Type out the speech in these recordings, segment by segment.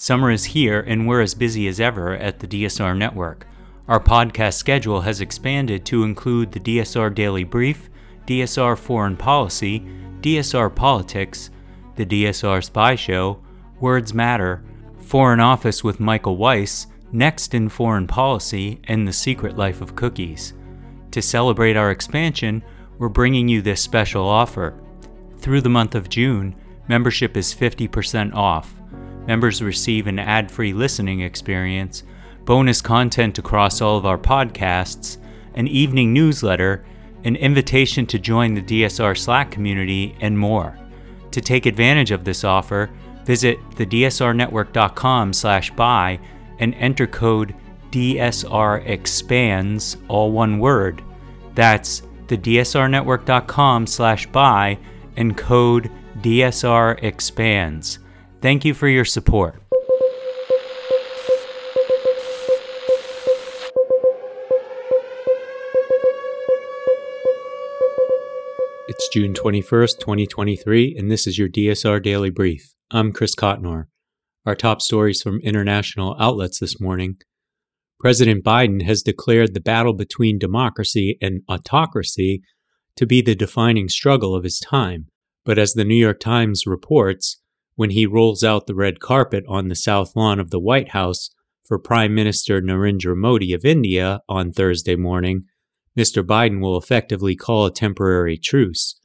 Summer is here, and we're as busy as ever at the DSR Network. Our podcast schedule has expanded to include the DSR Daily Brief, DSR Foreign Policy, DSR Politics, the DSR Spy Show, Words Matter, Foreign Office with Michael Weiss, Next in Foreign Policy, and The Secret Life of Cookies. To celebrate our expansion, we're bringing you this special offer. Through the month of June, membership is 50% off. Members receive an ad free listening experience, bonus content across all of our podcasts, an evening newsletter, an invitation to join the DSR Slack community, and more. To take advantage of this offer, visit thedsrnetwork.com slash buy and enter code DSR expands, all one word. That's thedsrnetwork.com slash buy and code DSR expands. Thank you for your support. It's June 21st, 2023, and this is your DSR Daily Brief. I'm Chris Cotnor. Our top stories from international outlets this morning. President Biden has declared the battle between democracy and autocracy to be the defining struggle of his time. But as the New York Times reports, when he rolls out the red carpet on the south lawn of the White House for Prime Minister Narendra Modi of India on Thursday morning, Mr. Biden will effectively call a temporary truce.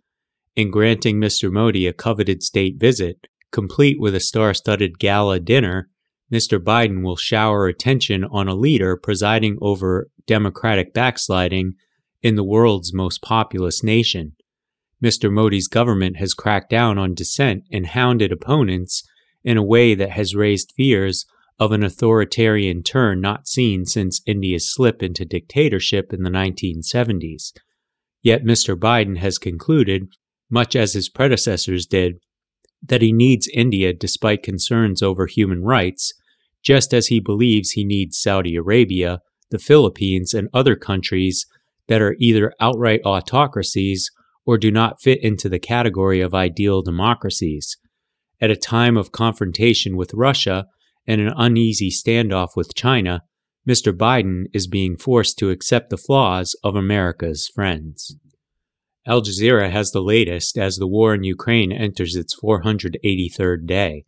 In granting Mr. Modi a coveted state visit, complete with a star studded gala dinner, Mr. Biden will shower attention on a leader presiding over democratic backsliding in the world's most populous nation. Mr. Modi's government has cracked down on dissent and hounded opponents in a way that has raised fears of an authoritarian turn not seen since India's slip into dictatorship in the 1970s. Yet Mr. Biden has concluded, much as his predecessors did, that he needs India despite concerns over human rights, just as he believes he needs Saudi Arabia, the Philippines, and other countries that are either outright autocracies or do not fit into the category of ideal democracies. At a time of confrontation with Russia and an uneasy standoff with China, Mr. Biden is being forced to accept the flaws of America's friends. Al Jazeera has the latest as the war in Ukraine enters its 483rd day.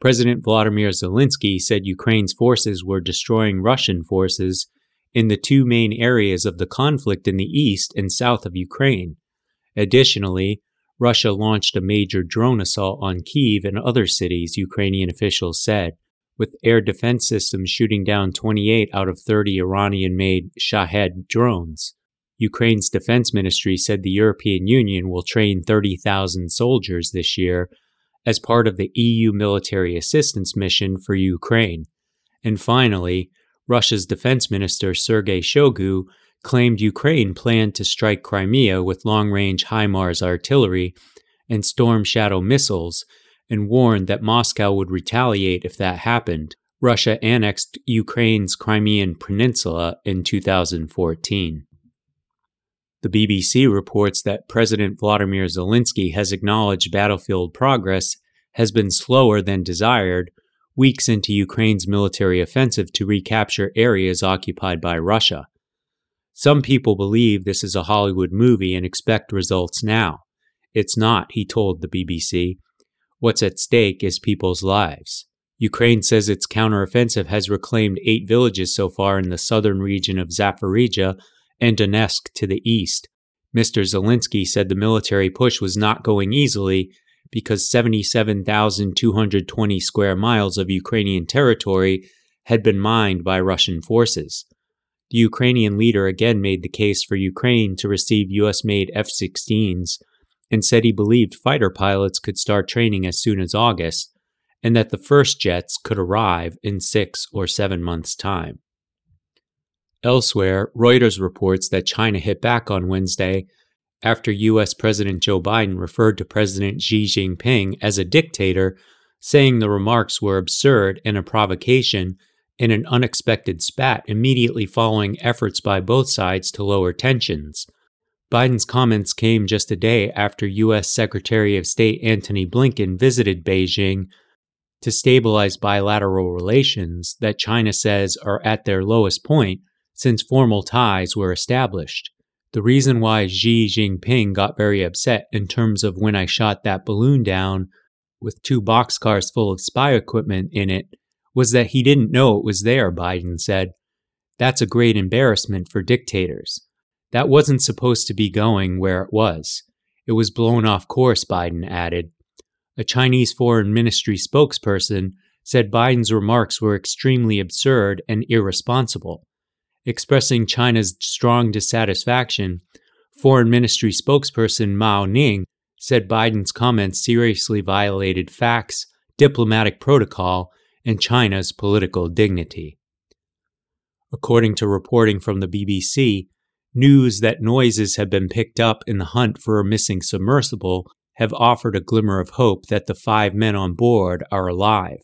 President Vladimir Zelensky said Ukraine's forces were destroying Russian forces in the two main areas of the conflict in the east and south of Ukraine, Additionally, Russia launched a major drone assault on Kiev and other cities, Ukrainian officials said, with air defense systems shooting down 28 out of 30 Iranian made Shahed drones. Ukraine's defense ministry said the European Union will train 30,000 soldiers this year as part of the EU military assistance mission for Ukraine. And finally, Russia's defense minister Sergei Shoigu claimed Ukraine planned to strike Crimea with long range HIMARS artillery and Storm Shadow missiles and warned that Moscow would retaliate if that happened. Russia annexed Ukraine's Crimean Peninsula in 2014. The BBC reports that President Vladimir Zelensky has acknowledged battlefield progress has been slower than desired weeks into Ukraine's military offensive to recapture areas occupied by Russia. Some people believe this is a Hollywood movie and expect results now. It's not, he told the BBC. What's at stake is people's lives. Ukraine says its counteroffensive has reclaimed eight villages so far in the southern region of Zaporizhia and Donetsk to the east. Mr. Zelensky said the military push was not going easily because 77,220 square miles of Ukrainian territory had been mined by Russian forces. The Ukrainian leader again made the case for Ukraine to receive US made F 16s and said he believed fighter pilots could start training as soon as August and that the first jets could arrive in six or seven months' time. Elsewhere, Reuters reports that China hit back on Wednesday after U.S. President Joe Biden referred to President Xi Jinping as a dictator, saying the remarks were absurd and a provocation in an unexpected spat immediately following efforts by both sides to lower tensions. Biden's comments came just a day after U.S. Secretary of State Antony Blinken visited Beijing to stabilize bilateral relations that China says are at their lowest point since formal ties were established. The reason why Xi Jinping got very upset in terms of when I shot that balloon down with two boxcars full of spy equipment in it was that he didn't know it was there, Biden said. That's a great embarrassment for dictators. That wasn't supposed to be going where it was. It was blown off course, Biden added. A Chinese foreign ministry spokesperson said Biden's remarks were extremely absurd and irresponsible. Expressing China's strong dissatisfaction, Foreign Ministry spokesperson Mao Ning said Biden's comments seriously violated facts, diplomatic protocol, and China's political dignity. According to reporting from the BBC, news that noises have been picked up in the hunt for a missing submersible have offered a glimmer of hope that the five men on board are alive.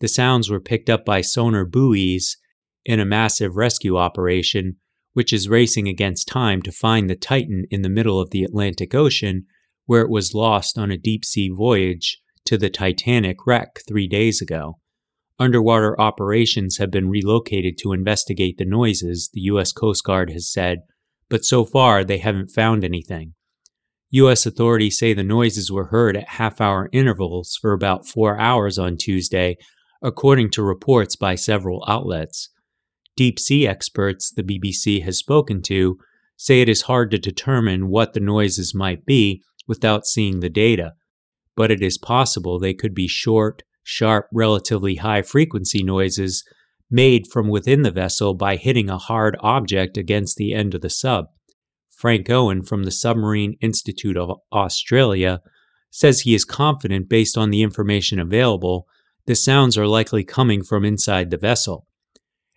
The sounds were picked up by sonar buoys in a massive rescue operation, which is racing against time to find the Titan in the middle of the Atlantic Ocean, where it was lost on a deep sea voyage to the Titanic wreck three days ago. Underwater operations have been relocated to investigate the noises, the U.S. Coast Guard has said, but so far they haven't found anything. U.S. authorities say the noises were heard at half hour intervals for about four hours on Tuesday, according to reports by several outlets. Deep sea experts the BBC has spoken to say it is hard to determine what the noises might be without seeing the data, but it is possible they could be short, sharp, relatively high frequency noises made from within the vessel by hitting a hard object against the end of the sub. Frank Owen from the Submarine Institute of Australia says he is confident based on the information available, the sounds are likely coming from inside the vessel.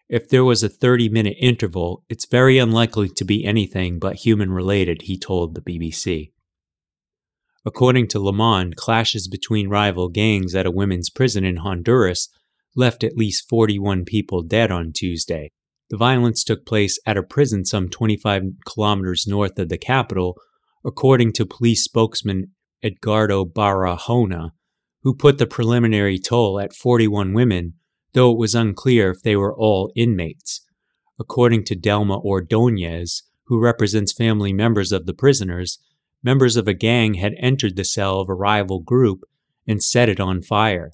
If there was a 30 minute interval, it's very unlikely to be anything but human related, he told the BBC. According to Le clashes between rival gangs at a women's prison in Honduras left at least 41 people dead on Tuesday. The violence took place at a prison some 25 kilometers north of the capital, according to police spokesman Edgardo Barahona, who put the preliminary toll at 41 women, though it was unclear if they were all inmates. According to Delma Ordonez, who represents family members of the prisoners, members of a gang had entered the cell of a rival group and set it on fire.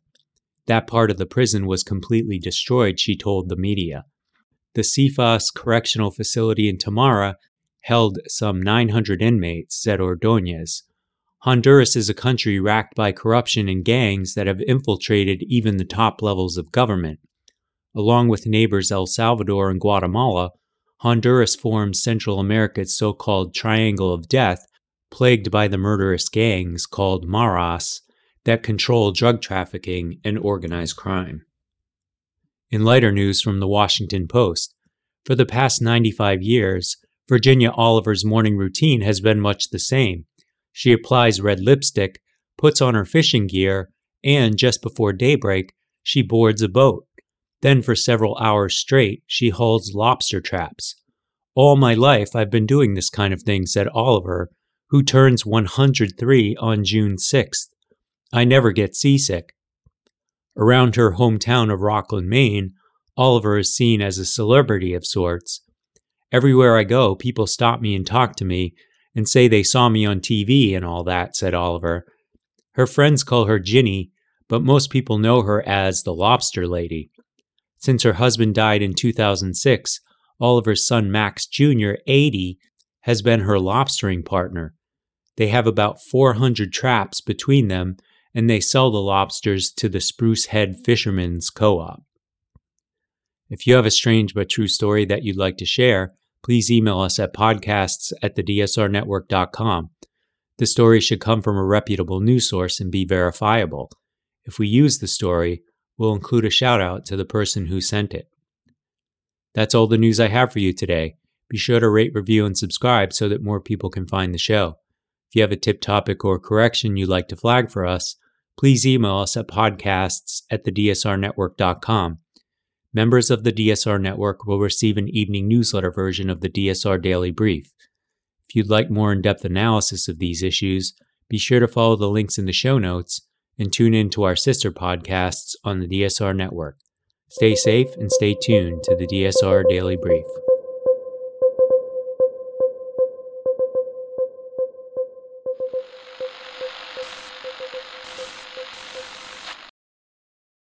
That part of the prison was completely destroyed, she told the media. The CEFAS Correctional Facility in Tamara held some 900 inmates, said Ordonez. Honduras is a country racked by corruption and gangs that have infiltrated even the top levels of government. Along with neighbors El Salvador and Guatemala, Honduras forms Central America's so called Triangle of Death plagued by the murderous gangs called Maras that control drug trafficking and organized crime. In lighter news from the Washington Post, for the past 95 years, Virginia Oliver's morning routine has been much the same. She applies red lipstick, puts on her fishing gear, and just before daybreak, she boards a boat. Then, for several hours straight, she hauls lobster traps. All my life, I've been doing this kind of thing, said Oliver, who turns 103 on June 6th. I never get seasick. Around her hometown of Rockland, Maine, Oliver is seen as a celebrity of sorts. Everywhere I go, people stop me and talk to me and say they saw me on TV and all that, said Oliver. Her friends call her Ginny, but most people know her as the Lobster Lady. Since her husband died in 2006, Oliver's son Max Jr., 80, has been her lobstering partner. They have about 400 traps between them, and they sell the lobsters to the Spruce Head Fishermen's Co op. If you have a strange but true story that you'd like to share, please email us at podcasts at thedsrnetwork.com. The story should come from a reputable news source and be verifiable. If we use the story, we'll include a shout out to the person who sent it. That's all the news I have for you today. Be sure to rate, review, and subscribe so that more people can find the show. If you have a tip topic or correction you'd like to flag for us, please email us at podcasts at thedsrnetwork.com. Members of the DSR network will receive an evening newsletter version of the DSR Daily Brief. If you'd like more in depth analysis of these issues, be sure to follow the links in the show notes and tune in to our sister podcasts on the DSR network. Stay safe and stay tuned to the DSR Daily Brief.